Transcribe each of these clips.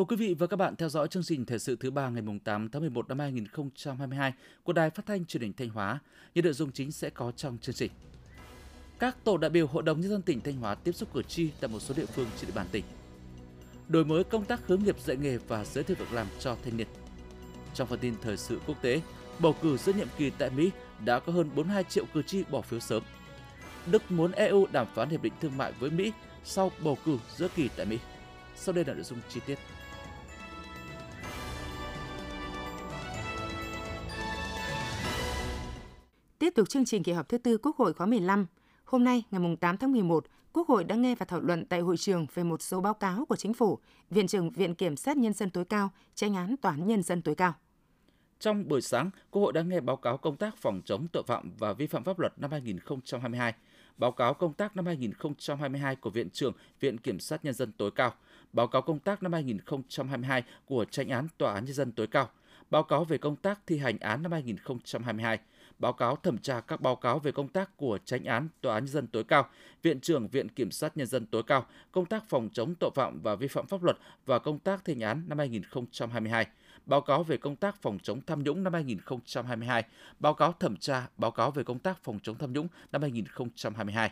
Mời quý vị và các bạn theo dõi chương trình thời sự thứ ba ngày 8 tháng 11 năm 2022 của Đài Phát thanh Truyền hình Thanh Hóa. Những nội dung chính sẽ có trong chương trình. Các tổ đại biểu Hội đồng nhân dân tỉnh Thanh Hóa tiếp xúc cử tri tại một số địa phương trên địa bàn tỉnh. Đổi mới công tác hướng nghiệp dạy nghề và giới thiệu việc làm cho thanh niên. Trong phần tin thời sự quốc tế, bầu cử giữa nhiệm kỳ tại Mỹ đã có hơn 42 triệu cử tri bỏ phiếu sớm. Đức muốn EU đàm phán hiệp định thương mại với Mỹ sau bầu cử giữa kỳ tại Mỹ. Sau đây là nội dung chi tiết. Tiếp tục chương trình kỳ họp thứ tư Quốc hội khóa 15, hôm nay ngày 8 tháng 11, Quốc hội đã nghe và thảo luận tại hội trường về một số báo cáo của Chính phủ, Viện trưởng Viện Kiểm sát Nhân dân tối cao, tranh án Tòa án Nhân dân tối cao. Trong buổi sáng, Quốc hội đã nghe báo cáo công tác phòng chống tội phạm và vi phạm pháp luật năm 2022, báo cáo công tác năm 2022 của Viện trưởng Viện Kiểm sát Nhân dân tối cao, báo cáo công tác năm 2022 của tranh án Tòa án Nhân dân tối cao, báo cáo về công tác thi hành án năm 2022, báo cáo thẩm tra các báo cáo về công tác của tranh án Tòa án nhân dân tối cao, Viện trưởng Viện Kiểm sát nhân dân tối cao, công tác phòng chống tội phạm và vi phạm pháp luật và công tác thi hành án năm 2022, báo cáo về công tác phòng chống tham nhũng năm 2022, báo cáo thẩm tra báo cáo về công tác phòng chống tham nhũng năm 2022.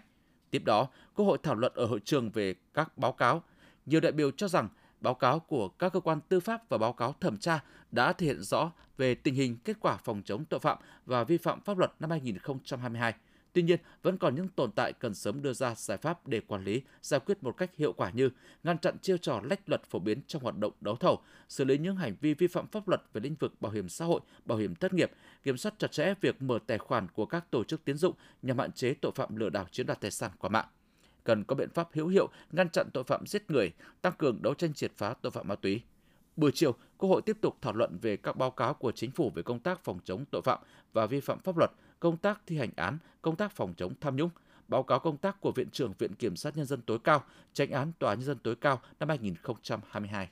Tiếp đó, Quốc hội thảo luận ở hội trường về các báo cáo. Nhiều đại biểu cho rằng báo cáo của các cơ quan tư pháp và báo cáo thẩm tra đã thể hiện rõ về tình hình kết quả phòng chống tội phạm và vi phạm pháp luật năm 2022. Tuy nhiên, vẫn còn những tồn tại cần sớm đưa ra giải pháp để quản lý, giải quyết một cách hiệu quả như ngăn chặn chiêu trò lách luật phổ biến trong hoạt động đấu thầu, xử lý những hành vi vi phạm pháp luật về lĩnh vực bảo hiểm xã hội, bảo hiểm thất nghiệp, kiểm soát chặt chẽ việc mở tài khoản của các tổ chức tiến dụng nhằm hạn chế tội phạm lừa đảo chiếm đoạt tài sản qua mạng cần có biện pháp hữu hiệu ngăn chặn tội phạm giết người, tăng cường đấu tranh triệt phá tội phạm ma túy. Buổi chiều, Quốc hội tiếp tục thảo luận về các báo cáo của chính phủ về công tác phòng chống tội phạm và vi phạm pháp luật, công tác thi hành án, công tác phòng chống tham nhũng, báo cáo công tác của Viện trưởng Viện Kiểm sát Nhân dân tối cao, tranh án Tòa Nhân dân tối cao năm 2022.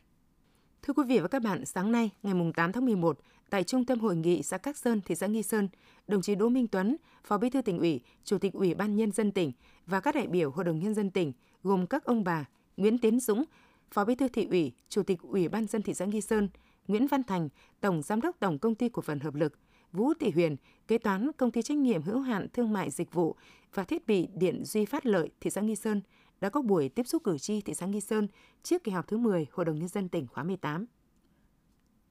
Thưa quý vị và các bạn, sáng nay, ngày 8 tháng 11, tại Trung tâm Hội nghị xã Các Sơn, thị xã Nghi Sơn, đồng chí Đỗ Minh Tuấn, Phó Bí thư tỉnh ủy, Chủ tịch Ủy ban Nhân dân tỉnh và các đại biểu Hội đồng Nhân dân tỉnh, gồm các ông bà Nguyễn Tiến Dũng, Phó Bí thư thị ủy, Chủ tịch Ủy ban dân thị xã Nghi Sơn, Nguyễn Văn Thành, Tổng Giám đốc Tổng Công ty Cổ phần Hợp lực, Vũ Thị Huyền, kế toán Công ty trách nhiệm hữu hạn thương mại dịch vụ và thiết bị điện Duy Phát Lợi, thị xã Nghi Sơn đã có buổi tiếp xúc cử tri thị xã Nghi Sơn trước kỳ họp thứ 10 Hội đồng Nhân dân tỉnh khóa 18.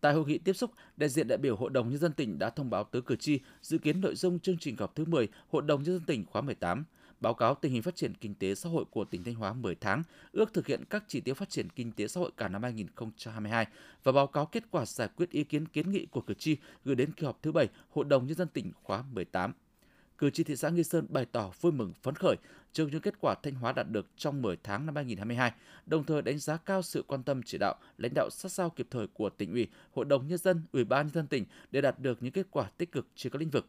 Tại hội nghị tiếp xúc, đại diện đại biểu Hội đồng Nhân dân tỉnh đã thông báo tới cử tri dự kiến nội dung chương trình họp thứ 10 Hội đồng Nhân dân tỉnh khóa 18, báo cáo tình hình phát triển kinh tế xã hội của tỉnh Thanh Hóa 10 tháng, ước thực hiện các chỉ tiêu phát triển kinh tế xã hội cả năm 2022 và báo cáo kết quả giải quyết ý kiến kiến nghị của cử tri gửi đến kỳ họp thứ 7 Hội đồng Nhân dân tỉnh khóa 18 cử tri thị xã Nghi Sơn bày tỏ vui mừng phấn khởi trước những kết quả Thanh Hóa đạt được trong 10 tháng năm 2022, đồng thời đánh giá cao sự quan tâm chỉ đạo, lãnh đạo sát sao kịp thời của tỉnh ủy, hội đồng nhân dân, ủy ban nhân dân tỉnh để đạt được những kết quả tích cực trên các lĩnh vực.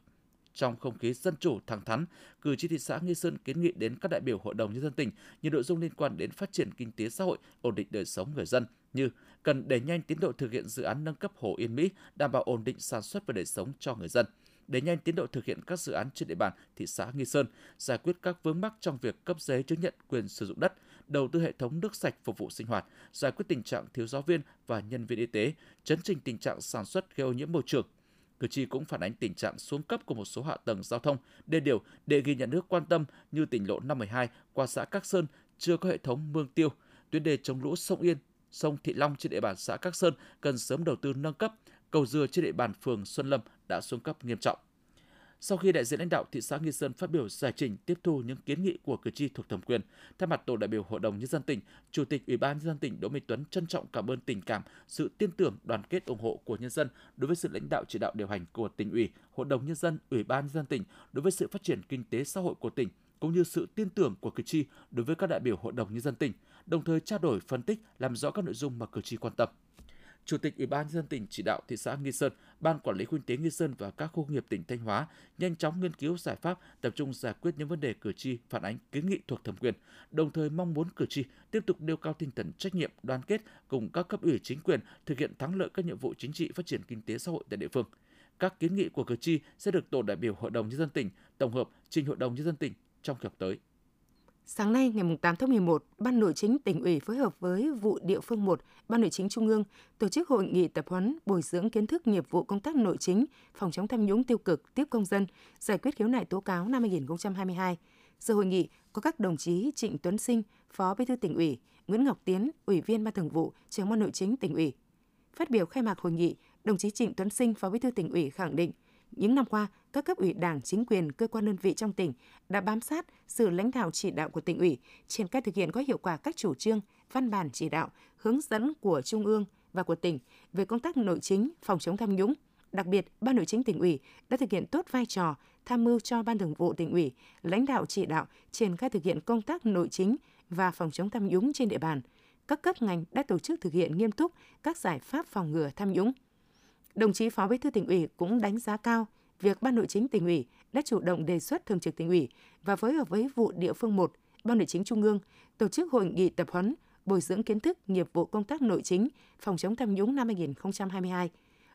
Trong không khí dân chủ thẳng thắn, cử tri thị xã Nghi Sơn kiến nghị đến các đại biểu hội đồng nhân dân tỉnh nhiều nội dung liên quan đến phát triển kinh tế xã hội, ổn định đời sống người dân như cần đẩy nhanh tiến độ thực hiện dự án nâng cấp hồ Yên Mỹ, đảm bảo ổn định sản xuất và đời sống cho người dân đẩy nhanh tiến độ thực hiện các dự án trên địa bàn thị xã Nghi Sơn, giải quyết các vướng mắc trong việc cấp giấy chứng nhận quyền sử dụng đất, đầu tư hệ thống nước sạch phục vụ sinh hoạt, giải quyết tình trạng thiếu giáo viên và nhân viên y tế, chấn trình tình trạng sản xuất gây ô nhiễm môi trường. Cử tri cũng phản ánh tình trạng xuống cấp của một số hạ tầng giao thông, đê điều để ghi nhận nước quan tâm như tỉnh lộ 512 qua xã Các Sơn chưa có hệ thống mương tiêu, tuyến đề chống lũ sông Yên, sông Thị Long trên địa bàn xã Các Sơn cần sớm đầu tư nâng cấp, cầu dừa trên địa bàn phường Xuân Lâm đã xuống cấp nghiêm trọng. Sau khi đại diện lãnh đạo thị xã Nghi Sơn phát biểu giải trình tiếp thu những kiến nghị của cử tri thuộc thẩm quyền, thay mặt tổ đại biểu Hội đồng nhân dân tỉnh, Chủ tịch Ủy ban nhân dân tỉnh Đỗ Minh Tuấn trân trọng cảm ơn tình cảm, sự tin tưởng, đoàn kết ủng hộ của nhân dân đối với sự lãnh đạo chỉ đạo điều hành của tỉnh ủy, Hội đồng nhân dân, Ủy ban nhân dân tỉnh đối với sự phát triển kinh tế xã hội của tỉnh cũng như sự tin tưởng của cử tri đối với các đại biểu Hội đồng nhân dân tỉnh, đồng thời trao đổi phân tích làm rõ các nội dung mà cử tri quan tâm. Chủ tịch Ủy ban dân tỉnh chỉ đạo thị xã Nghi Sơn, Ban Quản lý Kinh tế Nghi Sơn và các khu nghiệp tỉnh Thanh Hóa nhanh chóng nghiên cứu giải pháp, tập trung giải quyết những vấn đề cử tri phản ánh kiến nghị thuộc thẩm quyền, đồng thời mong muốn cử tri tiếp tục nêu cao tinh thần trách nhiệm, đoàn kết cùng các cấp ủy chính quyền thực hiện thắng lợi các nhiệm vụ chính trị phát triển kinh tế xã hội tại địa phương. Các kiến nghị của cử tri sẽ được tổ đại biểu Hội đồng nhân dân tỉnh tổng hợp trình Hội đồng nhân dân tỉnh trong kỳ họp tới. Sáng nay ngày 8 tháng 11, Ban Nội chính tỉnh ủy phối hợp với vụ địa phương 1, Ban Nội chính Trung ương tổ chức hội nghị tập huấn bồi dưỡng kiến thức nghiệp vụ công tác nội chính, phòng chống tham nhũng tiêu cực, tiếp công dân, giải quyết khiếu nại tố cáo năm 2022. Dự hội nghị có các đồng chí Trịnh Tuấn Sinh, Phó Bí thư tỉnh ủy, Nguyễn Ngọc Tiến, Ủy viên Ban Thường vụ, Trưởng ban Nội chính tỉnh ủy. Phát biểu khai mạc hội nghị, đồng chí Trịnh Tuấn Sinh, Phó Bí thư tỉnh ủy khẳng định, những năm qua, các cấp ủy Đảng, chính quyền, cơ quan đơn vị trong tỉnh đã bám sát sự lãnh đạo chỉ đạo của tỉnh ủy, triển khai thực hiện có hiệu quả các chủ trương, văn bản chỉ đạo, hướng dẫn của Trung ương và của tỉnh về công tác nội chính, phòng chống tham nhũng. Đặc biệt, Ban Nội chính tỉnh ủy đã thực hiện tốt vai trò tham mưu cho Ban Thường vụ tỉnh ủy, lãnh đạo chỉ đạo triển khai thực hiện công tác nội chính và phòng chống tham nhũng trên địa bàn. Các cấp ngành đã tổ chức thực hiện nghiêm túc các giải pháp phòng ngừa tham nhũng. Đồng chí Phó Bí thư tỉnh ủy cũng đánh giá cao việc Ban Nội chính tỉnh ủy đã chủ động đề xuất Thường trực tỉnh ủy và phối hợp với vụ địa phương 1, Ban Nội chính Trung ương tổ chức hội nghị tập huấn bồi dưỡng kiến thức nghiệp vụ công tác nội chính, phòng chống tham nhũng năm 2022.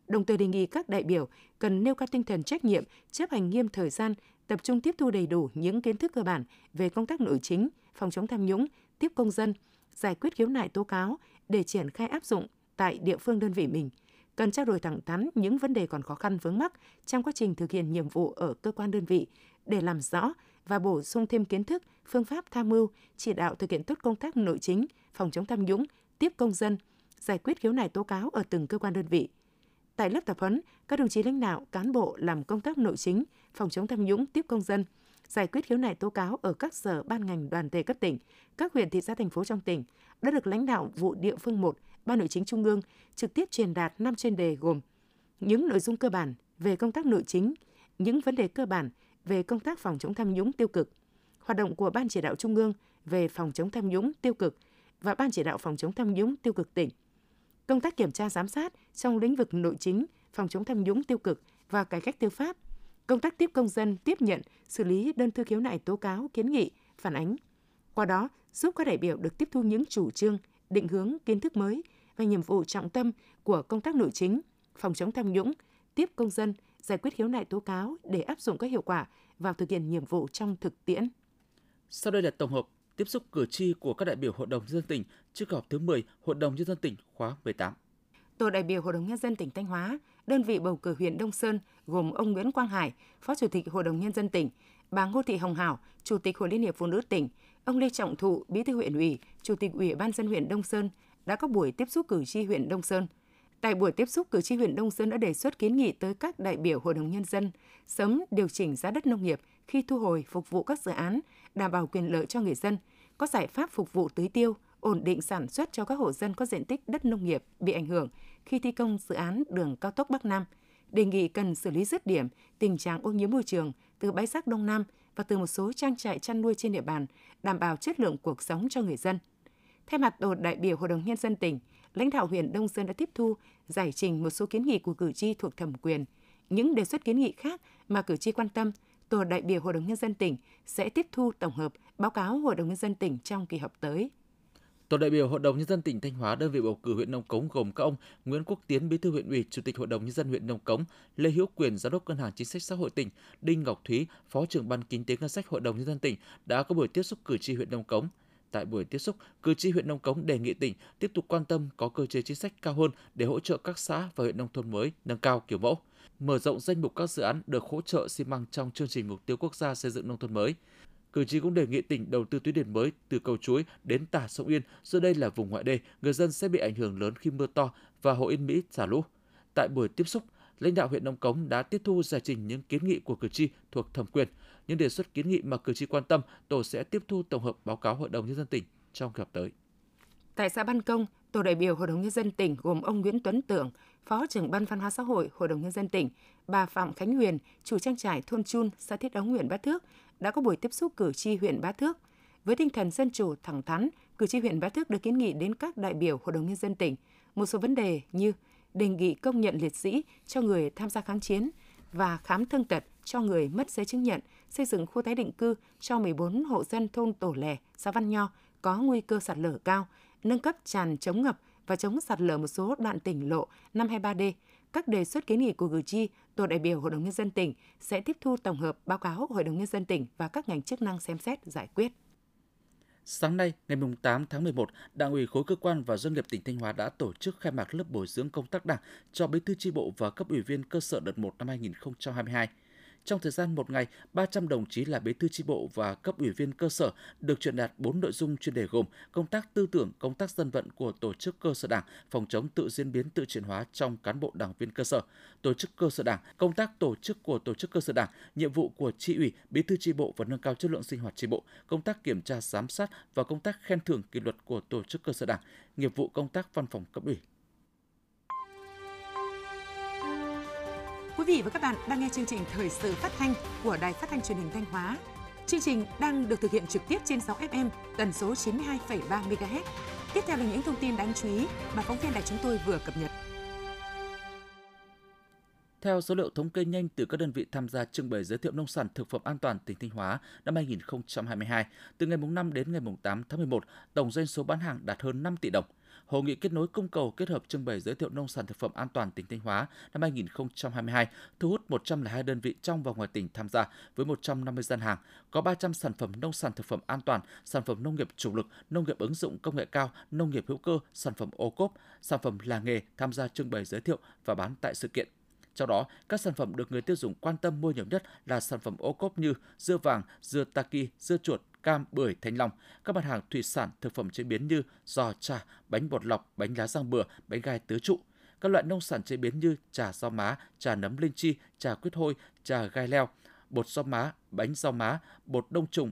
Đồng thời đề nghị các đại biểu cần nêu cao tinh thần trách nhiệm, chấp hành nghiêm thời gian, tập trung tiếp thu đầy đủ những kiến thức cơ bản về công tác nội chính, phòng chống tham nhũng, tiếp công dân, giải quyết khiếu nại tố cáo để triển khai áp dụng tại địa phương đơn vị mình – cần trao đổi thẳng thắn những vấn đề còn khó khăn vướng mắc trong quá trình thực hiện nhiệm vụ ở cơ quan đơn vị để làm rõ và bổ sung thêm kiến thức, phương pháp tham mưu, chỉ đạo thực hiện tốt công tác nội chính, phòng chống tham nhũng, tiếp công dân, giải quyết khiếu nại tố cáo ở từng cơ quan đơn vị. Tại lớp tập huấn, các đồng chí lãnh đạo, cán bộ làm công tác nội chính, phòng chống tham nhũng, tiếp công dân, giải quyết khiếu nại tố cáo ở các sở ban ngành đoàn thể cấp tỉnh, các huyện thị xã thành phố trong tỉnh đã được lãnh đạo vụ địa phương 1 Ban Nội chính Trung ương trực tiếp truyền đạt 5 chuyên đề gồm những nội dung cơ bản về công tác nội chính, những vấn đề cơ bản về công tác phòng chống tham nhũng tiêu cực, hoạt động của Ban chỉ đạo Trung ương về phòng chống tham nhũng tiêu cực và Ban chỉ đạo phòng chống tham nhũng tiêu cực tỉnh, công tác kiểm tra giám sát trong lĩnh vực nội chính, phòng chống tham nhũng tiêu cực và cải cách tư pháp, công tác tiếp công dân tiếp nhận, xử lý đơn thư khiếu nại tố cáo, kiến nghị, phản ánh. Qua đó, giúp các đại biểu được tiếp thu những chủ trương, định hướng kiến thức mới và nhiệm vụ trọng tâm của công tác nội chính, phòng chống tham nhũng, tiếp công dân, giải quyết khiếu nại tố cáo để áp dụng các hiệu quả vào thực hiện nhiệm vụ trong thực tiễn. Sau đây là tổng hợp tiếp xúc cử tri của các đại biểu Hội đồng nhân dân tỉnh trước kỳ họp thứ 10 Hội đồng nhân dân tỉnh khóa 18. Tổ đại biểu Hội đồng nhân dân tỉnh Thanh Hóa, đơn vị bầu cử huyện Đông Sơn gồm ông Nguyễn Quang Hải, Phó Chủ tịch Hội đồng nhân dân tỉnh, bà Ngô Thị Hồng Hảo, Chủ tịch Hội Liên hiệp Phụ nữ tỉnh, ông Lê Trọng Thụ, Bí thư huyện ủy, Chủ tịch Ủy ban dân huyện Đông Sơn đã có buổi tiếp xúc cử tri huyện Đông Sơn. Tại buổi tiếp xúc, cử tri huyện Đông Sơn đã đề xuất kiến nghị tới các đại biểu Hội đồng Nhân dân sớm điều chỉnh giá đất nông nghiệp khi thu hồi phục vụ các dự án, đảm bảo quyền lợi cho người dân, có giải pháp phục vụ tưới tiêu, ổn định sản xuất cho các hộ dân có diện tích đất nông nghiệp bị ảnh hưởng khi thi công dự án đường cao tốc Bắc Nam. Đề nghị cần xử lý dứt điểm tình trạng ô nhiễm môi trường từ bãi rác Đông Nam và từ một số trang trại chăn nuôi trên địa bàn, đảm bảo chất lượng cuộc sống cho người dân. Thay mặt tổ đại biểu Hội đồng Nhân dân tỉnh, lãnh đạo huyện Đông Sơn đã tiếp thu, giải trình một số kiến nghị của cử tri thuộc thẩm quyền. Những đề xuất kiến nghị khác mà cử tri quan tâm, tổ đại biểu Hội đồng Nhân dân tỉnh sẽ tiếp thu tổng hợp báo cáo Hội đồng Nhân dân tỉnh trong kỳ họp tới. Tổ đại biểu Hội đồng nhân dân tỉnh Thanh Hóa đơn vị bầu cử huyện Nông Cống gồm các ông Nguyễn Quốc Tiến, Bí thư huyện ủy, Chủ tịch Hội đồng nhân dân huyện Nông Cống, Lê Hữu Quyền, Giám đốc Ngân hàng Chính sách Xã hội tỉnh, Đinh Ngọc Thúy, Phó trưởng ban kinh tế ngân sách Hội đồng nhân dân tỉnh đã có buổi tiếp xúc cử tri huyện Nông Cống. Tại buổi tiếp xúc, cử tri huyện Nông Cống đề nghị tỉnh tiếp tục quan tâm có cơ chế chính sách cao hơn để hỗ trợ các xã và huyện nông thôn mới nâng cao kiểu mẫu, mở rộng danh mục các dự án được hỗ trợ xi măng trong chương trình mục tiêu quốc gia xây dựng nông thôn mới. Cử tri cũng đề nghị tỉnh đầu tư tuyến điện mới từ cầu chuối đến tả sông Yên, do đây là vùng ngoại đê, người dân sẽ bị ảnh hưởng lớn khi mưa to và hồ Yên Mỹ xả lũ. Tại buổi tiếp xúc, lãnh đạo huyện Nông Cống đã tiếp thu giải trình những kiến nghị của cử tri thuộc thẩm quyền, những đề xuất kiến nghị mà cử tri quan tâm, tổ sẽ tiếp thu tổng hợp báo cáo Hội đồng nhân dân tỉnh trong kỳ họp tới. Tại xã Ban Công, tổ đại biểu Hội đồng nhân dân tỉnh gồm ông Nguyễn Tuấn Tưởng, Phó trưởng ban văn hóa xã hội Hội đồng nhân dân tỉnh, bà Phạm Khánh Huyền, chủ trang trại thôn Chun, xã Thiết Ống, huyện Bá Thước đã có buổi tiếp xúc cử tri huyện Bá Thước. Với tinh thần dân chủ thẳng thắn, cử tri huyện Bá Thước được kiến nghị đến các đại biểu Hội đồng nhân dân tỉnh một số vấn đề như đề nghị công nhận liệt sĩ cho người tham gia kháng chiến và khám thương tật cho người mất giấy chứng nhận, xây dựng khu tái định cư cho 14 hộ dân thôn Tổ Lẻ, xã Văn Nho có nguy cơ sạt lở cao, nâng cấp tràn chống ngập và chống sạt lở một số đoạn tỉnh lộ 523D. Các đề xuất kiến nghị của cử tri, tổ đại biểu Hội đồng nhân dân tỉnh sẽ tiếp thu tổng hợp báo cáo Hội đồng nhân dân tỉnh và các ngành chức năng xem xét giải quyết. Sáng nay, ngày 8 tháng 11, Đảng ủy khối cơ quan và doanh nghiệp tỉnh Thanh Hóa đã tổ chức khai mạc lớp bồi dưỡng công tác đảng cho bí thư chi bộ và cấp ủy viên cơ sở đợt 1 năm 2022. Trong thời gian một ngày, 300 đồng chí là bí thư chi bộ và cấp ủy viên cơ sở được truyền đạt 4 nội dung chuyên đề gồm công tác tư tưởng, công tác dân vận của tổ chức cơ sở đảng, phòng chống tự diễn biến tự chuyển hóa trong cán bộ đảng viên cơ sở, tổ chức cơ sở đảng, công tác tổ chức của tổ chức cơ sở đảng, nhiệm vụ của tri ủy, bí thư chi bộ và nâng cao chất lượng sinh hoạt tri bộ, công tác kiểm tra giám sát và công tác khen thưởng kỷ luật của tổ chức cơ sở đảng, nghiệp vụ công tác văn phòng cấp ủy. Quý vị và các bạn đang nghe chương trình thời sự phát thanh của Đài Phát thanh Truyền hình Thanh Hóa. Chương trình đang được thực hiện trực tiếp trên 6 FM tần số 92,3 MHz. Tiếp theo là những thông tin đáng chú ý mà phóng viên đài chúng tôi vừa cập nhật. Theo số liệu thống kê nhanh từ các đơn vị tham gia trưng bày giới thiệu nông sản thực phẩm an toàn tỉnh Thanh Hóa năm 2022, từ ngày 5 đến ngày 8 tháng 11, tổng doanh số bán hàng đạt hơn 5 tỷ đồng – Hội nghị kết nối cung cầu kết hợp trưng bày giới thiệu nông sản thực phẩm an toàn tỉnh Thanh Hóa năm 2022 thu hút 102 đơn vị trong và ngoài tỉnh tham gia với 150 gian hàng, có 300 sản phẩm nông sản thực phẩm an toàn, sản phẩm nông nghiệp chủ lực, nông nghiệp ứng dụng công nghệ cao, nông nghiệp hữu cơ, sản phẩm ô cốp, sản phẩm làng nghề tham gia trưng bày giới thiệu và bán tại sự kiện. Trong đó, các sản phẩm được người tiêu dùng quan tâm mua nhiều nhất là sản phẩm ô cốp như dưa vàng, dưa taki, dưa chuột, cam, bưởi, thanh long, các mặt hàng thủy sản, thực phẩm chế biến như giò, trà, bánh bột lọc, bánh lá rang bừa, bánh gai tứ trụ, các loại nông sản chế biến như trà rau má, trà nấm linh chi, trà quyết hôi, trà gai leo, bột rau má, bánh rau má, bột đông trùng,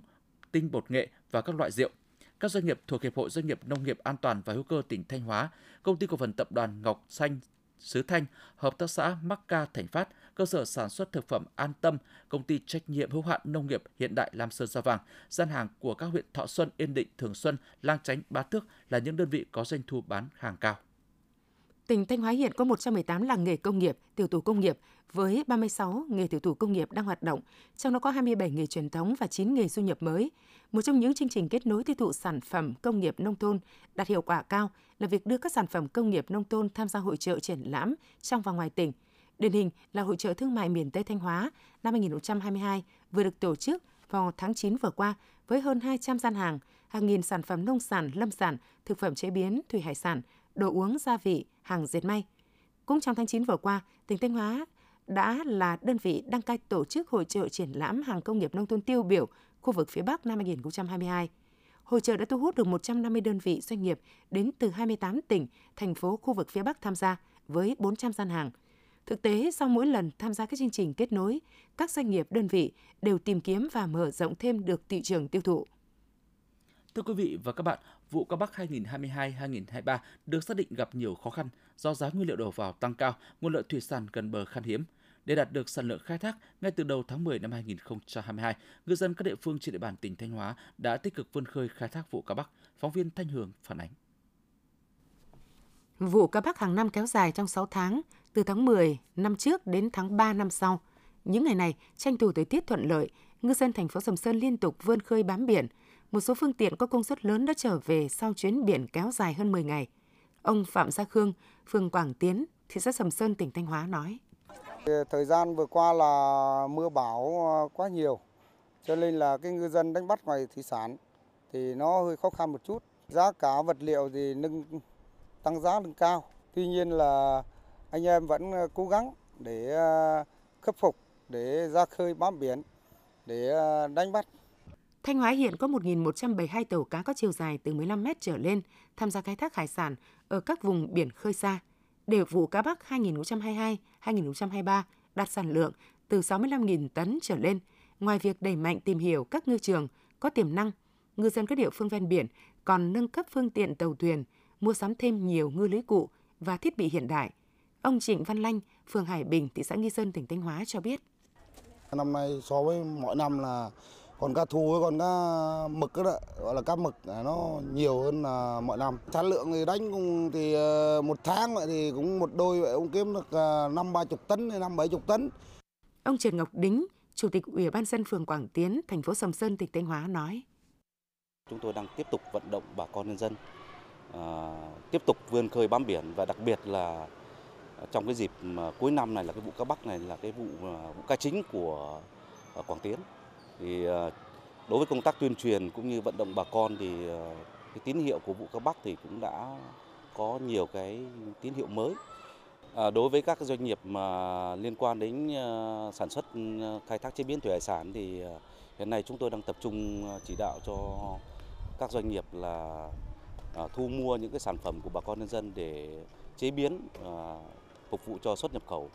tinh bột nghệ và các loại rượu. Các doanh nghiệp thuộc Hiệp hội Doanh nghiệp Nông nghiệp An toàn và Hữu cơ tỉnh Thanh Hóa, Công ty cổ phần tập đoàn Ngọc Xanh Sứ Thanh, Hợp tác xã Macca Thành Phát, cơ sở sản xuất thực phẩm An Tâm, công ty trách nhiệm hữu hạn nông nghiệp hiện đại Lam Sơn Gia Vàng, gian hàng của các huyện Thọ Xuân, Yên Định, Thường Xuân, Lang Chánh, Bá Thước là những đơn vị có doanh thu bán hàng cao. Tỉnh Thanh Hóa hiện có 118 làng nghề công nghiệp, tiểu thủ công nghiệp với 36 nghề tiểu thủ công nghiệp đang hoạt động, trong đó có 27 nghề truyền thống và 9 nghề du nhập mới. Một trong những chương trình kết nối tiêu thụ sản phẩm công nghiệp nông thôn đạt hiệu quả cao là việc đưa các sản phẩm công nghiệp nông thôn tham gia hội trợ triển lãm trong và ngoài tỉnh. Điển hình là hội trợ thương mại miền Tây Thanh Hóa năm 2022 vừa được tổ chức vào tháng 9 vừa qua với hơn 200 gian hàng, hàng nghìn sản phẩm nông sản, lâm sản, thực phẩm chế biến, thủy hải sản, đồ uống gia vị, hàng dệt may. Cũng trong tháng 9 vừa qua, tỉnh Thanh Hóa đã là đơn vị đăng cai tổ chức hội trợ triển lãm hàng công nghiệp nông thôn tiêu biểu khu vực phía Bắc năm 2022. Hội trợ đã thu hút được 150 đơn vị doanh nghiệp đến từ 28 tỉnh, thành phố khu vực phía Bắc tham gia với 400 gian hàng. Thực tế, sau mỗi lần tham gia các chương trình kết nối, các doanh nghiệp đơn vị đều tìm kiếm và mở rộng thêm được thị trường tiêu thụ. Thưa quý vị và các bạn, vụ cá Bắc 2022-2023 được xác định gặp nhiều khó khăn do giá nguyên liệu đầu vào tăng cao, nguồn lợi thủy sản gần bờ khan hiếm. Để đạt được sản lượng khai thác, ngay từ đầu tháng 10 năm 2022, ngư dân các địa phương trên địa bàn tỉnh Thanh Hóa đã tích cực vươn khơi khai thác vụ cá Bắc. Phóng viên Thanh Hường phản ánh. Vụ cá Bắc hàng năm kéo dài trong 6 tháng, từ tháng 10 năm trước đến tháng 3 năm sau. Những ngày này, tranh thủ thời tiết thuận lợi, ngư dân thành phố Sầm Sơn liên tục vươn khơi bám biển. Một số phương tiện có công suất lớn đã trở về sau chuyến biển kéo dài hơn 10 ngày. Ông Phạm Gia Khương, phường Quảng Tiến, thị xã Sầm Sơn, tỉnh Thanh Hóa nói. Thời gian vừa qua là mưa bão ờ, quá nhiều, cho nên là cái ngư dân đánh bắt ngoài thủy sản thì nó hơi khó khăn một chút. Giá cả vật liệu thì nâng tăng giá lên cao. Tuy nhiên là anh em vẫn ờ, cố gắng để ờ, khắc phục, để ra khơi bám biển, để đánh bắt. Thanh Hóa hiện có 1.172 tàu cá có chiều dài từ 15 mét trở lên tham gia khai thác hải sản ở các vùng biển khơi xa để vụ cá Bắc 2022-2023 đạt sản lượng từ 65.000 tấn trở lên. Ngoài việc đẩy mạnh tìm hiểu các ngư trường có tiềm năng, ngư dân các địa phương ven biển còn nâng cấp phương tiện tàu thuyền, mua sắm thêm nhiều ngư lưới cụ và thiết bị hiện đại. Ông Trịnh Văn Lanh, phường Hải Bình, thị xã Nghi Sơn, tỉnh Thanh Hóa cho biết. Năm nay so với mọi năm là còn cá thu với còn cá mực đó gọi là cá mực nó nhiều hơn là mọi năm. Sản lượng thì đánh cũng thì ờ, một tháng vậy thì cũng một đôi vậy cũng kiếm được ờ, năm ba chục tấn năm bảy chục tấn. Ông Trần Ngọc Đính chủ tịch ủy ban dân phường Quảng Tiến thành phố Sầm Sơn tỉnh Thanh Hóa nói. Chúng tôi đang tiếp tục vận động bà con nhân dân à, tiếp tục vươn khơi bám biển và đặc biệt là trong cái dịp cuối năm này là cái vụ cá bắc này là cái vụ vụ cá chính của Quảng Tiến thì ờ, Đối với công tác tuyên truyền cũng như vận động bà con thì ờ, cái tín hiệu của vụ các Bắc thì cũng đã có nhiều cái tín hiệu mới. À, đối với các doanh nghiệp mà liên quan đến sản xuất ừ, khai thác chế biến thủy hải sản thì hiện nay chúng tôi đang tập trung chỉ đạo cho các doanh nghiệp là thu mua những cái sản phẩm của bà con nhân dân để chế biến phục vụ cho xuất nhập khẩu.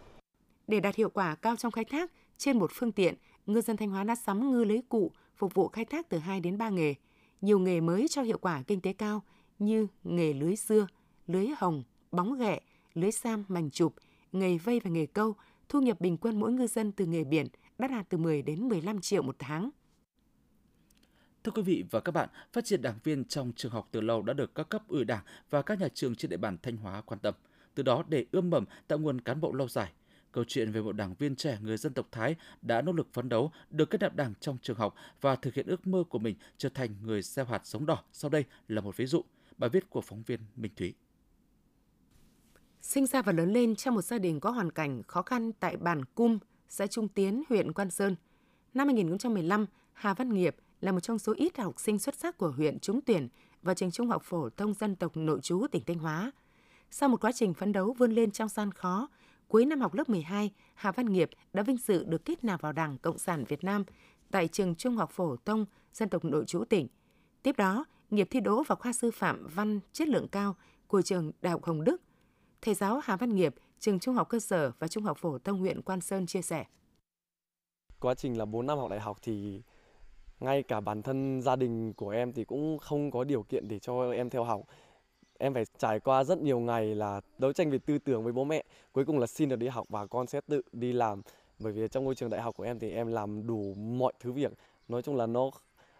Để đạt hiệu quả cao trong khai thác, trên một phương tiện, ngư dân Thanh Hóa đã sắm ngư lưới cụ phục vụ khai thác từ 2 đến 3 nghề. Nhiều nghề mới cho hiệu quả kinh tế cao như nghề lưới xưa, lưới hồng, bóng ghẹ, lưới sam, mảnh chụp, nghề vây và nghề câu, thu nhập bình quân mỗi ngư dân từ nghề biển đã đạt từ 10 đến 15 triệu một tháng. Thưa quý vị và các bạn, phát triển đảng viên trong trường học từ lâu đã được các cấp ủy đảng và các nhà trường trên địa bàn Thanh Hóa quan tâm. Từ đó để ươm mầm tạo nguồn cán bộ lâu dài. Câu chuyện về một đảng viên trẻ người dân tộc Thái đã nỗ lực phấn đấu được kết nạp đảng trong trường học và thực hiện ước mơ của mình trở thành người gieo hạt giống đỏ. Sau đây là một ví dụ. Bài viết của phóng viên Minh Thúy. Sinh ra và lớn lên trong một gia đình có hoàn cảnh khó khăn tại bản Cum, xã Trung Tiến, huyện Quan Sơn. Năm 2015, Hà Văn Nghiệp là một trong số ít học sinh xuất sắc của huyện trúng tuyển vào trường trung học phổ thông dân tộc nội trú tỉnh Thanh Hóa. Sau một quá trình phấn đấu vươn lên trong gian khó, cuối năm học lớp 12, Hà Văn Nghiệp đã vinh dự được kết nạp vào Đảng Cộng sản Việt Nam tại trường trung học phổ thông dân tộc nội trú tỉnh. Tiếp đó, Nghiệp thi đỗ vào khoa sư phạm văn chất lượng cao của trường Đại học Hồng Đức. Thầy giáo Hà Văn Nghiệp, trường trung học cơ sở và trung học phổ thông huyện Quan Sơn chia sẻ. Quá trình là 4 năm học đại học thì ngay cả bản thân gia đình của em thì cũng không có điều kiện để cho em theo học em phải trải qua rất nhiều ngày là đấu tranh về tư tưởng với bố mẹ cuối cùng là xin được đi học và con sẽ tự đi làm. Bởi vì trong ngôi trường đại học của em thì em làm đủ mọi thứ việc. Nói chung là nó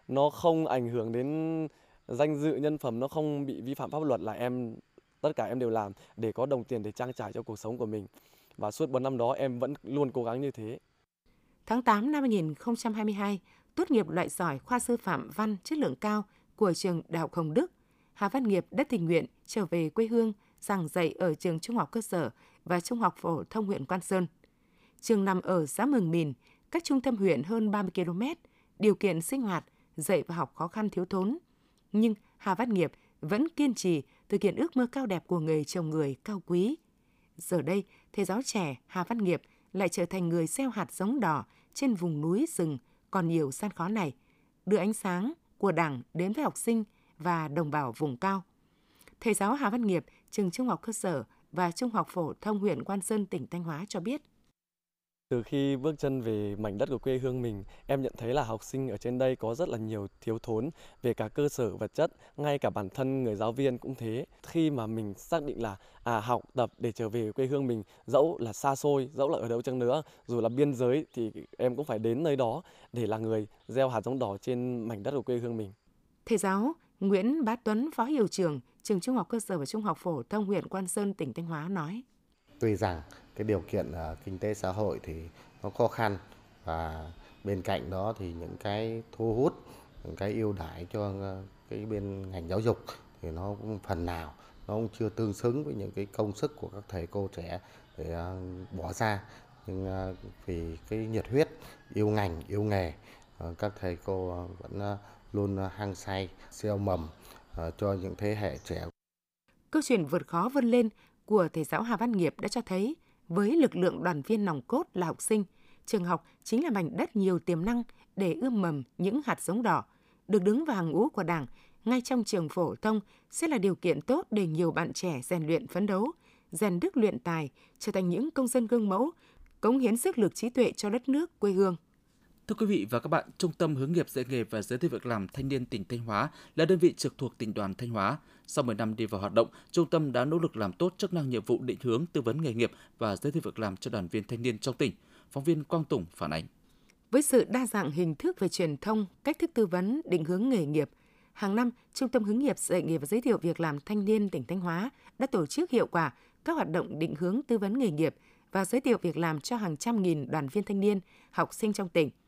nó không ảnh hưởng đến danh dự nhân phẩm nó không bị vi phạm pháp luật là em tất cả em đều làm để có đồng tiền để trang trải cho cuộc sống của mình. Và suốt 4 năm đó em vẫn luôn cố gắng như thế. Tháng 8 năm 2022, tốt nghiệp loại giỏi khoa sư phạm văn chất lượng cao của trường Đại học Hồng Đức, Hà Văn Nghiệp đất tình nguyện trở về quê hương giảng dạy ở trường trung học cơ sở và trung học phổ thông huyện Quan Sơn. Trường nằm ở xã Mường Mìn, cách trung tâm huyện hơn 30 km, điều kiện sinh hoạt, dạy và học khó khăn thiếu thốn. Nhưng Hà Văn Nghiệp vẫn kiên trì thực hiện ước mơ cao đẹp của người chồng người cao quý. Giờ đây, thầy giáo trẻ Hà Văn Nghiệp lại trở thành người gieo hạt giống đỏ trên vùng núi rừng còn nhiều gian khó này, đưa ánh sáng của Đảng đến với học sinh và đồng bào vùng cao. Thầy giáo Hà Văn Nghiệp, trường trung học cơ sở và trung học phổ thông huyện Quan Sơn, tỉnh Thanh Hóa cho biết. Từ khi bước chân về mảnh đất của quê hương mình, em nhận thấy là học sinh ở trên đây có rất là nhiều thiếu thốn về cả cơ sở vật chất, ngay cả bản thân người giáo viên cũng thế. Khi mà mình xác định là à học tập để trở về quê hương mình, dẫu là xa xôi, dẫu là ở đâu chăng nữa, dù là biên giới thì em cũng phải đến nơi đó để là người gieo hạt giống đỏ trên mảnh đất của quê hương mình. Thầy giáo Nguyễn Bá Tuấn, Phó Hiệu trưởng trường Trung học cơ sở và Trung học phổ thông huyện Quan Sơn, tỉnh Thanh Hóa nói: Tuy rằng cái điều kiện uh, kinh tế xã hội thì nó khó khăn và bên cạnh đó thì những cái thu hút những cái ưu đãi cho ờ, cái bên ngành giáo dục thì nó cũng phần nào nó cũng chưa tương xứng với những cái công sức của các thầy cô trẻ để ờ, bỏ ra. Nhưng vì cái nhiệt huyết yêu ngành yêu nghề các thầy cô vẫn luôn ờ, hăng say gieo mầm ờ, cho những thế hệ trẻ. Câu chuyện vượt khó vươn lên của thầy giáo Hà Văn Nghiệp đã cho thấy với lực lượng đoàn viên nòng cốt là học sinh, trường học chính là mảnh đất nhiều tiềm năng để ươm mầm những hạt giống đỏ. Được đứng vào hàng ngũ của Đảng, ngay trong trường phổ thông sẽ là điều kiện tốt để nhiều bạn trẻ rèn luyện phấn đấu, rèn đức luyện tài, trở thành những công dân gương mẫu, cống hiến sức lực trí tuệ cho đất nước, quê hương. Thưa quý vị và các bạn, Trung tâm hướng nghiệp dạy nghề và giới thiệu việc làm thanh niên tỉnh Thanh Hóa là đơn vị trực thuộc tỉnh đoàn Thanh Hóa. Sau 10 năm đi vào hoạt động, trung tâm đã nỗ lực làm tốt chức năng nhiệm vụ định hướng tư vấn nghề nghiệp và giới thiệu việc làm cho đoàn viên thanh niên trong tỉnh. Phóng viên Quang Tùng phản ánh. Với sự đa dạng hình thức về truyền thông, cách thức tư vấn, định hướng nghề nghiệp, hàng năm, Trung tâm hướng nghiệp dạy nghề và giới thiệu việc làm thanh niên tỉnh Thanh Hóa đã tổ chức hiệu quả các hoạt động định hướng tư vấn nghề nghiệp và giới thiệu việc làm cho hàng trăm nghìn đoàn viên thanh niên, học sinh trong tỉnh –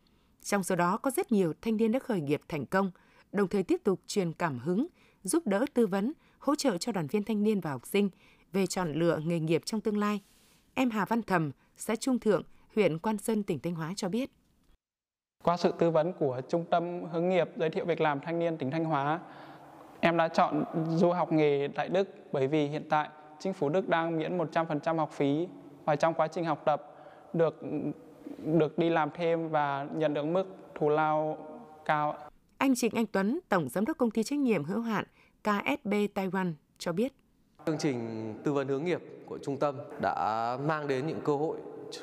trong số đó có rất nhiều thanh niên đã khởi nghiệp thành công, đồng thời tiếp tục truyền cảm hứng, giúp đỡ tư vấn, hỗ trợ cho đoàn viên thanh niên và học sinh về chọn lựa nghề nghiệp trong tương lai. Em Hà Văn Thầm, xã Trung Thượng, huyện Quan Sơn, tỉnh Thanh Hóa cho biết. Qua sự tư vấn của Trung tâm hướng nghiệp giới thiệu việc làm thanh niên tỉnh Thanh Hóa, em đã chọn du học nghề tại Đức bởi vì hiện tại chính phủ Đức đang miễn 100% học phí và trong quá trình học tập được được đi làm thêm và nhận được mức thù lao cao. Anh Trịnh Anh Tuấn, Tổng Giám đốc Công ty trách nhiệm hữu hạn KSB Taiwan cho biết. Chương trình tư vấn hướng nghiệp của trung tâm đã mang đến những cơ hội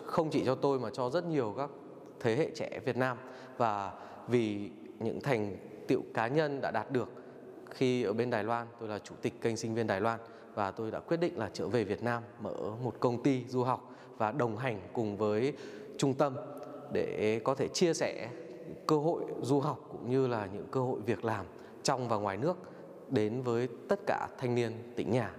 không chỉ cho tôi mà cho rất nhiều các thế hệ trẻ Việt Nam và vì những thành tựu cá nhân đã đạt được khi ở bên Đài Loan, tôi là chủ tịch kênh sinh viên Đài Loan và tôi đã quyết định là trở về Việt Nam mở một công ty du học và đồng hành cùng với trung tâm để có thể chia sẻ cơ hội du học cũng như là những cơ hội việc làm trong và ngoài nước đến với tất cả thanh niên tỉnh nhà.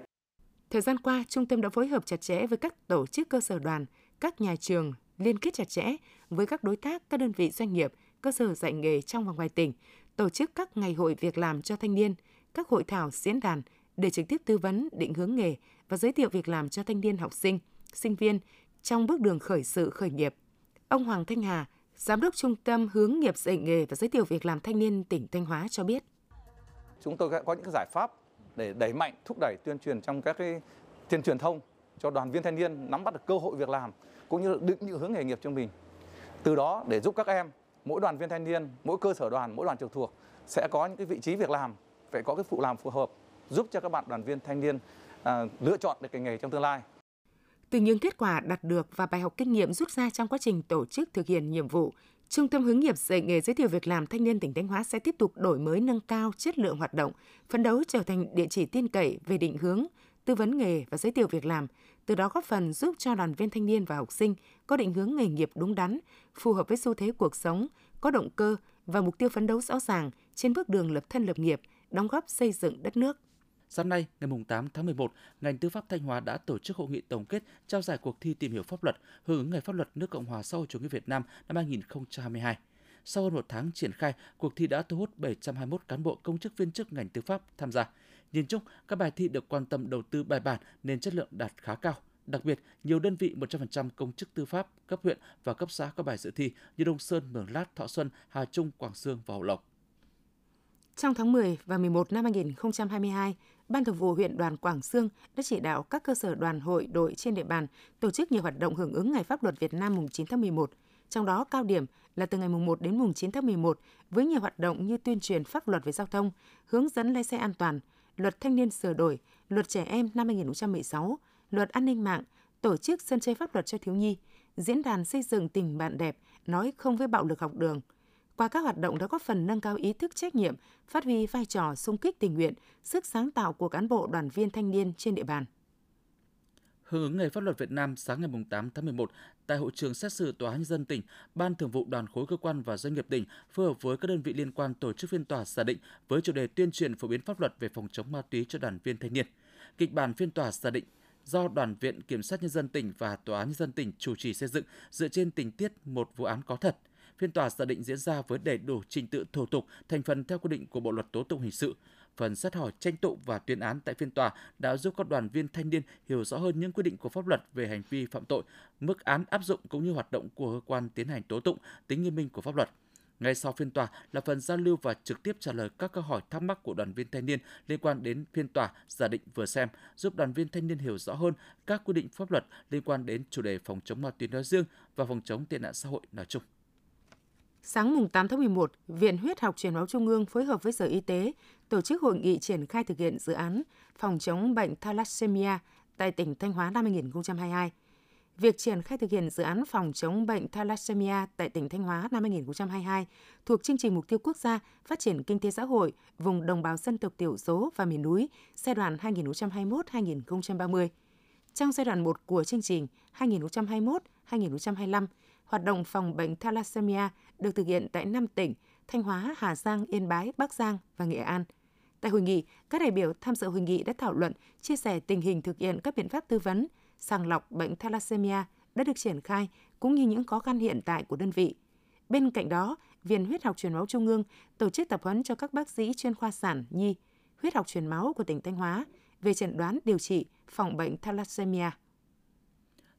Thời gian qua, trung tâm đã phối hợp chặt chẽ với các tổ chức cơ sở đoàn, các nhà trường, liên kết chặt chẽ với các đối tác, các đơn vị doanh nghiệp, cơ sở dạy nghề trong và ngoài tỉnh, tổ chức các ngày hội việc làm cho thanh niên, các hội thảo diễn đàn để trực tiếp tư vấn, định hướng nghề và giới thiệu việc làm cho thanh niên học sinh, sinh viên trong bước đường khởi sự khởi nghiệp. Ông Hoàng Thanh Hà, Giám đốc Trung tâm Hướng nghiệp dạy nghề và giới thiệu việc làm thanh niên tỉnh Thanh Hóa cho biết. Chúng tôi có những giải pháp để đẩy mạnh thúc đẩy tuyên truyền trong các cái tiền truyền thông cho đoàn viên thanh niên nắm bắt được cơ hội việc làm cũng như định những hướng nghề nghiệp cho mình. Từ đó để giúp các em, mỗi đoàn viên thanh niên, mỗi cơ sở đoàn, mỗi đoàn trực thuộc sẽ có những cái vị trí việc làm, phải có cái phụ làm phù hợp giúp cho các bạn đoàn viên thanh niên à, lựa chọn được cái nghề trong tương lai. Từ những kết quả đạt được và bài học kinh nghiệm rút ra trong quá trình tổ chức thực hiện nhiệm vụ, Trung tâm hướng nghiệp dạy nghề giới thiệu việc làm thanh niên tỉnh Thanh Hóa sẽ tiếp tục đổi mới nâng cao chất lượng hoạt động, phấn đấu trở thành địa chỉ tin cậy về định hướng, tư vấn nghề và giới thiệu việc làm, từ đó góp phần giúp cho đoàn viên thanh niên và học sinh có định hướng nghề nghiệp đúng đắn, phù hợp với xu thế cuộc sống, có động cơ và mục tiêu phấn đấu rõ ràng trên bước đường lập thân lập nghiệp, đóng góp xây dựng đất nước. Sáng nay, ngày 8 tháng 11, ngành tư pháp Thanh Hóa đã tổ chức hội nghị tổng kết trao giải cuộc thi tìm hiểu pháp luật hưởng ứng Ngày pháp luật nước Cộng hòa xã hội chủ nghĩa Việt Nam năm 2022. Sau hơn một tháng triển khai, cuộc thi đã thu hút 721 cán bộ công chức viên chức ngành tư pháp tham gia. Nhìn chung, các bài thi được quan tâm đầu tư bài bản nên chất lượng đạt khá cao. Đặc biệt, nhiều đơn vị 100% công chức tư pháp cấp huyện và cấp xã có bài dự thi như Đông Sơn, Mường Lát, Thọ Xuân, Hà Trung, Quảng Sương và Hậu Lộc. Trong tháng 10 và 11 năm 2022, Ban Thường vụ huyện đoàn Quảng Sương đã chỉ đạo các cơ sở đoàn hội đội trên địa bàn tổ chức nhiều hoạt động hưởng ứng Ngày Pháp luật Việt Nam mùng 9 tháng 11. Trong đó cao điểm là từ ngày mùng 1 đến mùng 9 tháng 11 với nhiều hoạt động như tuyên truyền pháp luật về giao thông, hướng dẫn lái xe an toàn, luật thanh niên sửa đổi, luật trẻ em năm 2016, luật an ninh mạng, tổ chức sân chơi pháp luật cho thiếu nhi, diễn đàn xây dựng tình bạn đẹp, nói không với bạo lực học đường – qua các hoạt động đã góp phần nâng cao ý thức trách nhiệm, phát huy vai trò sung kích tình nguyện, sức sáng tạo của cán bộ đoàn viên thanh niên trên địa bàn. Hưởng ứng Ngày Pháp luật Việt Nam sáng ngày 8 tháng 11, tại hội trường xét xử Tòa án nhân dân tỉnh, Ban Thường vụ Đoàn khối cơ quan và doanh nghiệp tỉnh phối hợp với các đơn vị liên quan tổ chức phiên tòa giả định với chủ đề tuyên truyền phổ biến pháp luật về phòng chống ma túy cho đoàn viên thanh niên. Kịch bản phiên tòa giả định do Đoàn viện Kiểm sát Nhân dân tỉnh và Tòa án Nhân dân tỉnh chủ trì xây dựng dựa trên tình tiết một vụ án có thật – Phiên tòa giả định diễn ra với đầy đủ trình tự thủ tục, thành phần theo quy định của Bộ luật tố tụng hình sự. Phần xét hỏi tranh tụng và tuyên án tại phiên tòa đã giúp các đoàn viên thanh niên hiểu rõ hơn những quy định của pháp luật về hành vi phạm tội, mức án áp dụng cũng như hoạt động của cơ quan tiến hành tố tụng, tính nghiêm minh của pháp luật. Ngay sau phiên tòa là phần giao lưu và trực tiếp trả lời các câu hỏi thắc mắc của đoàn viên thanh niên liên quan đến phiên tòa giả định vừa xem, giúp đoàn viên thanh niên hiểu rõ hơn các quy định pháp luật liên quan đến chủ đề phòng chống ma túy nói riêng và phòng chống tệ nạn xã hội nói chung. Sáng mùng 8 tháng 11, Viện Huyết học Truyền máu Trung ương phối hợp với Sở Y tế tổ chức hội nghị triển khai thực hiện dự án phòng chống bệnh thalassemia tại tỉnh Thanh Hóa năm 2022. Việc triển khai thực hiện dự án phòng chống bệnh thalassemia tại tỉnh Thanh Hóa năm 2022 thuộc chương trình mục tiêu quốc gia phát triển kinh tế xã hội vùng đồng bào dân tộc thiểu số và miền núi giai đoạn 2021-2030. Trong giai đoạn 1 của chương trình 2021-2025, hoạt động phòng bệnh thalassemia được thực hiện tại 5 tỉnh Thanh Hóa, Hà Giang, Yên Bái, Bắc Giang và Nghệ An. Tại hội nghị, các đại biểu tham dự hội nghị đã thảo luận, chia sẻ tình hình thực hiện các biện pháp tư vấn, sàng lọc bệnh thalassemia đã được triển khai cũng như những khó khăn hiện tại của đơn vị. Bên cạnh đó, Viện Huyết học truyền máu Trung ương tổ chức tập huấn cho các bác sĩ chuyên khoa sản nhi, huyết học truyền máu của tỉnh Thanh Hóa về chẩn đoán điều trị phòng bệnh thalassemia.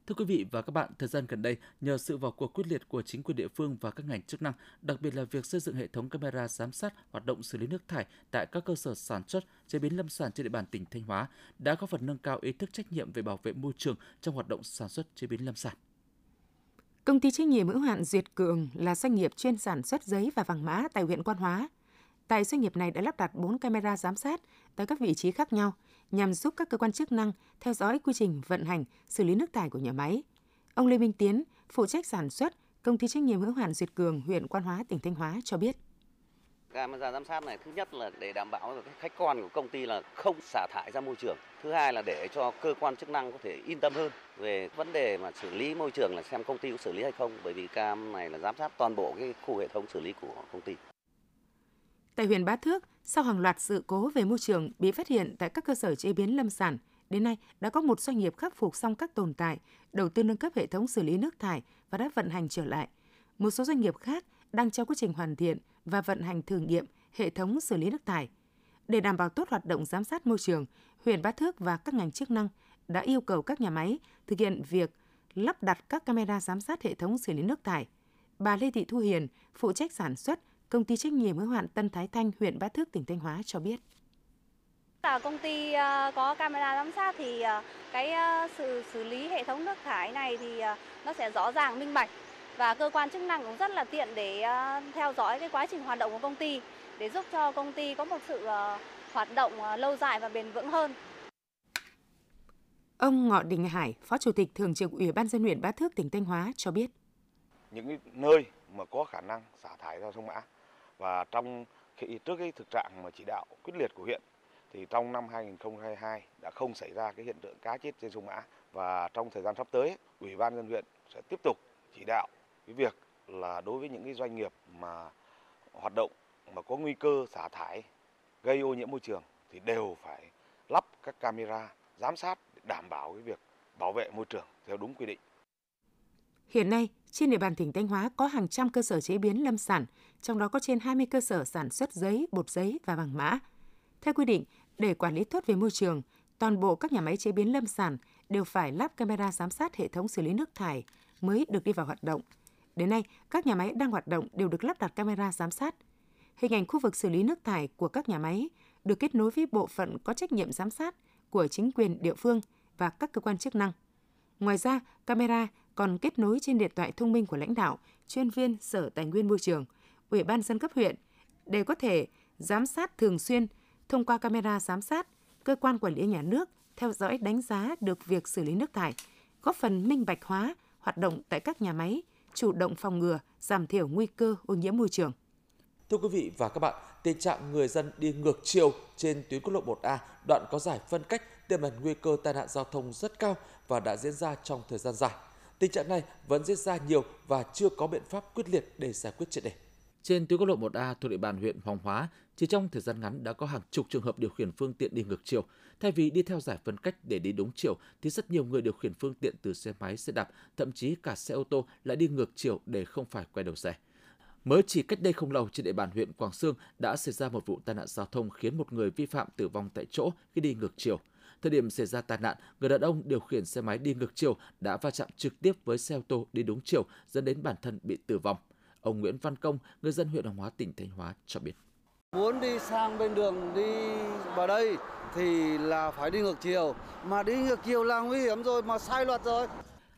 Thưa quý vị và các bạn, thời gian gần đây, nhờ sự vào cuộc quyết liệt của chính quyền địa phương và các ngành chức năng, đặc biệt là việc xây dựng hệ thống camera giám sát hoạt động xử lý nước thải tại các cơ sở sản xuất, chế biến lâm sản trên địa bàn tỉnh Thanh Hóa, đã góp phần nâng cao ý thức trách nhiệm về bảo vệ môi trường trong hoạt động sản xuất chế biến lâm sản. Công ty trách nhiệm hữu hạn Duyệt Cường là doanh nghiệp chuyên sản xuất giấy và vàng mã tại huyện Quan Hóa. Tại doanh nghiệp này đã lắp đặt 4 camera giám sát tại các vị trí khác nhau nhằm giúp các cơ quan chức năng theo dõi quy trình vận hành, xử lý nước thải của nhà máy. Ông Lê Minh Tiến, phụ trách sản xuất, công ty trách nhiệm hữu hạn Duyệt Cường, huyện Quan Hóa, tỉnh Thanh Hóa cho biết. Camera giám sát này thứ nhất là để đảm bảo là khách quan của công ty là không xả thải ra môi trường. Thứ hai là để cho cơ quan chức năng có thể yên tâm hơn về vấn đề mà xử lý môi trường là xem công ty có xử lý hay không bởi vì cam này là giám sát toàn bộ cái khu hệ thống xử lý của công ty. Tại huyện Bá Thước, sau hàng loạt sự cố về môi trường bị phát hiện tại các cơ sở chế biến lâm sản, đến nay đã có một doanh nghiệp khắc phục xong các tồn tại, đầu tư nâng cấp hệ thống xử lý nước thải và đã vận hành trở lại. Một số doanh nghiệp khác đang trong quá trình hoàn thiện và vận hành thử nghiệm hệ thống xử lý nước thải. Để đảm bảo tốt hoạt động giám sát môi trường, huyện Bá Thước và các ngành chức năng đã yêu cầu các nhà máy thực hiện việc lắp đặt các camera giám sát hệ thống xử lý nước thải. Bà Lê Thị Thu Hiền, phụ trách sản xuất, công ty trách nhiệm hữu hạn Tân Thái Thanh, huyện Bá Thước, tỉnh Thanh Hóa cho biết. Là công ty ờ, có camera giám sát thì ờ, cái ờ, sự xử lý hệ thống nước thải này thì nó sẽ rõ ràng minh bạch và cơ quan chức năng cũng rất là tiện để theo dõi cái quá trình hoạt động của công ty để giúp cho công ty có một sự hoạt động lâu dài và bền vững hơn. Ông Ngọ Đình Hải, Phó Chủ tịch Thường trực Ủy ban dân huyện Bá Thước, tỉnh Thanh Hóa cho biết. Những nơi mà có khả năng xả thải ra sông Mã và trong khi trước cái thực trạng mà chỉ đạo quyết liệt của huyện thì trong năm 2022 đã không xảy ra cái hiện tượng cá chết trên sông Mã và trong thời gian sắp tới ủy ban nhân huyện sẽ tiếp tục chỉ đạo cái việc là đối với những cái doanh nghiệp mà hoạt động mà có nguy cơ xả thải gây ô nhiễm môi trường thì đều phải lắp các camera giám sát để đảm bảo cái việc bảo vệ môi trường theo đúng quy định. Hiện nay, trên địa bàn tỉnh Thanh Hóa có hàng trăm cơ sở chế biến lâm sản, trong đó có trên 20 cơ sở sản xuất giấy, bột giấy và vàng mã. Theo quy định, để quản lý tốt về môi trường, toàn bộ các nhà máy chế biến lâm sản đều phải lắp camera giám sát hệ thống xử lý nước thải mới được đi vào hoạt động. Đến nay, các nhà máy đang hoạt động đều được lắp đặt camera giám sát. Hình ảnh khu vực xử lý nước thải của các nhà máy được kết nối với bộ phận có trách nhiệm giám sát của chính quyền địa phương và các cơ quan chức năng. Ngoài ra, camera còn kết nối trên điện thoại thông minh của lãnh đạo, chuyên viên Sở Tài nguyên Môi trường, Ủy ban dân cấp huyện để có thể giám sát thường xuyên thông qua camera giám sát, cơ quan quản lý nhà nước theo dõi đánh giá được việc xử lý nước thải, góp phần minh bạch hóa hoạt động tại các nhà máy, chủ động phòng ngừa, giảm thiểu nguy cơ ô nhiễm môi trường. Thưa quý vị và các bạn, tình trạng người dân đi ngược chiều trên tuyến quốc lộ 1A đoạn có giải phân cách tiềm ẩn nguy cơ tai nạn giao thông rất cao và đã diễn ra trong thời gian dài. Tình trạng này vẫn diễn ra nhiều và chưa có biện pháp quyết liệt để giải quyết triệt đề. Trên tuyến quốc lộ 1A thuộc địa bàn huyện Hoàng Hóa, chỉ trong thời gian ngắn đã có hàng chục trường hợp điều khiển phương tiện đi ngược chiều. Thay vì đi theo giải phân cách để đi đúng chiều, thì rất nhiều người điều khiển phương tiện từ xe máy, xe đạp, thậm chí cả xe ô tô lại đi ngược chiều để không phải quay đầu xe. Mới chỉ cách đây không lâu trên địa bàn huyện Quảng Sương đã xảy ra một vụ tai nạn giao thông khiến một người vi phạm tử vong tại chỗ khi đi ngược chiều. Thời điểm xảy ra tai nạn, người đàn ông điều khiển xe máy đi ngược chiều đã va chạm trực tiếp với xe ô tô đi đúng chiều dẫn đến bản thân bị tử vong. Ông Nguyễn Văn Công, người dân huyện Hoàng Hóa, tỉnh Thanh Hóa cho biết. Muốn đi sang bên đường đi vào đây thì là phải đi ngược chiều, mà đi ngược chiều là nguy hiểm rồi mà sai luật rồi.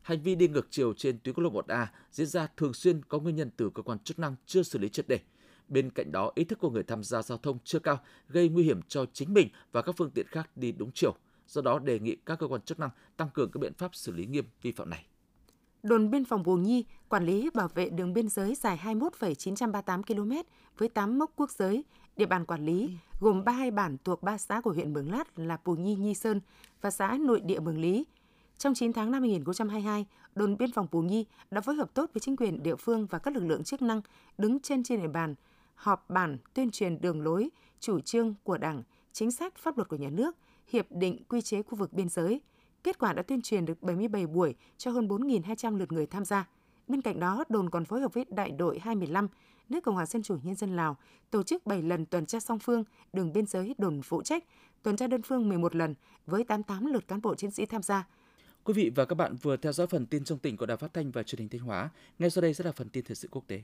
Hành vi đi ngược chiều trên tuyến quốc lộ 1A diễn ra thường xuyên có nguyên nhân từ cơ quan chức năng chưa xử lý triệt để. Bên cạnh đó, ý thức của người tham gia giao thông chưa cao, gây nguy hiểm cho chính mình và các phương tiện khác đi đúng chiều. Do đó, đề nghị các cơ quan chức năng tăng cường các biện pháp xử lý nghiêm vi phạm này. Đồn biên phòng Bù Nhi quản lý bảo vệ đường biên giới dài 21,938 km với 8 mốc quốc giới. Địa bàn quản lý gồm 32 bản thuộc 3 xã của huyện Mường Lát là Bù Nhi, Nhi Sơn và xã nội địa Mường Lý. Trong 9 tháng năm 2022, đồn biên phòng Bù Nhi đã phối hợp tốt với chính quyền địa phương và các lực lượng chức năng đứng trên trên địa bàn, họp bản tuyên truyền đường lối, chủ trương của Đảng, chính sách pháp luật của nhà nước, hiệp định quy chế khu vực biên giới – Kết quả đã tuyên truyền được 77 buổi cho hơn 4.200 lượt người tham gia. Bên cạnh đó, đồn còn phối hợp với đại đội 215, nước Cộng hòa Dân chủ Nhân dân Lào, tổ chức 7 lần tuần tra song phương, đường biên giới đồn phụ trách, tuần tra đơn phương 11 lần với 88 lượt cán bộ chiến sĩ tham gia. Quý vị và các bạn vừa theo dõi phần tin trong tỉnh của Đài Phát thanh và Truyền hình Thanh Hóa. Ngay sau đây sẽ là phần tin thời sự quốc tế.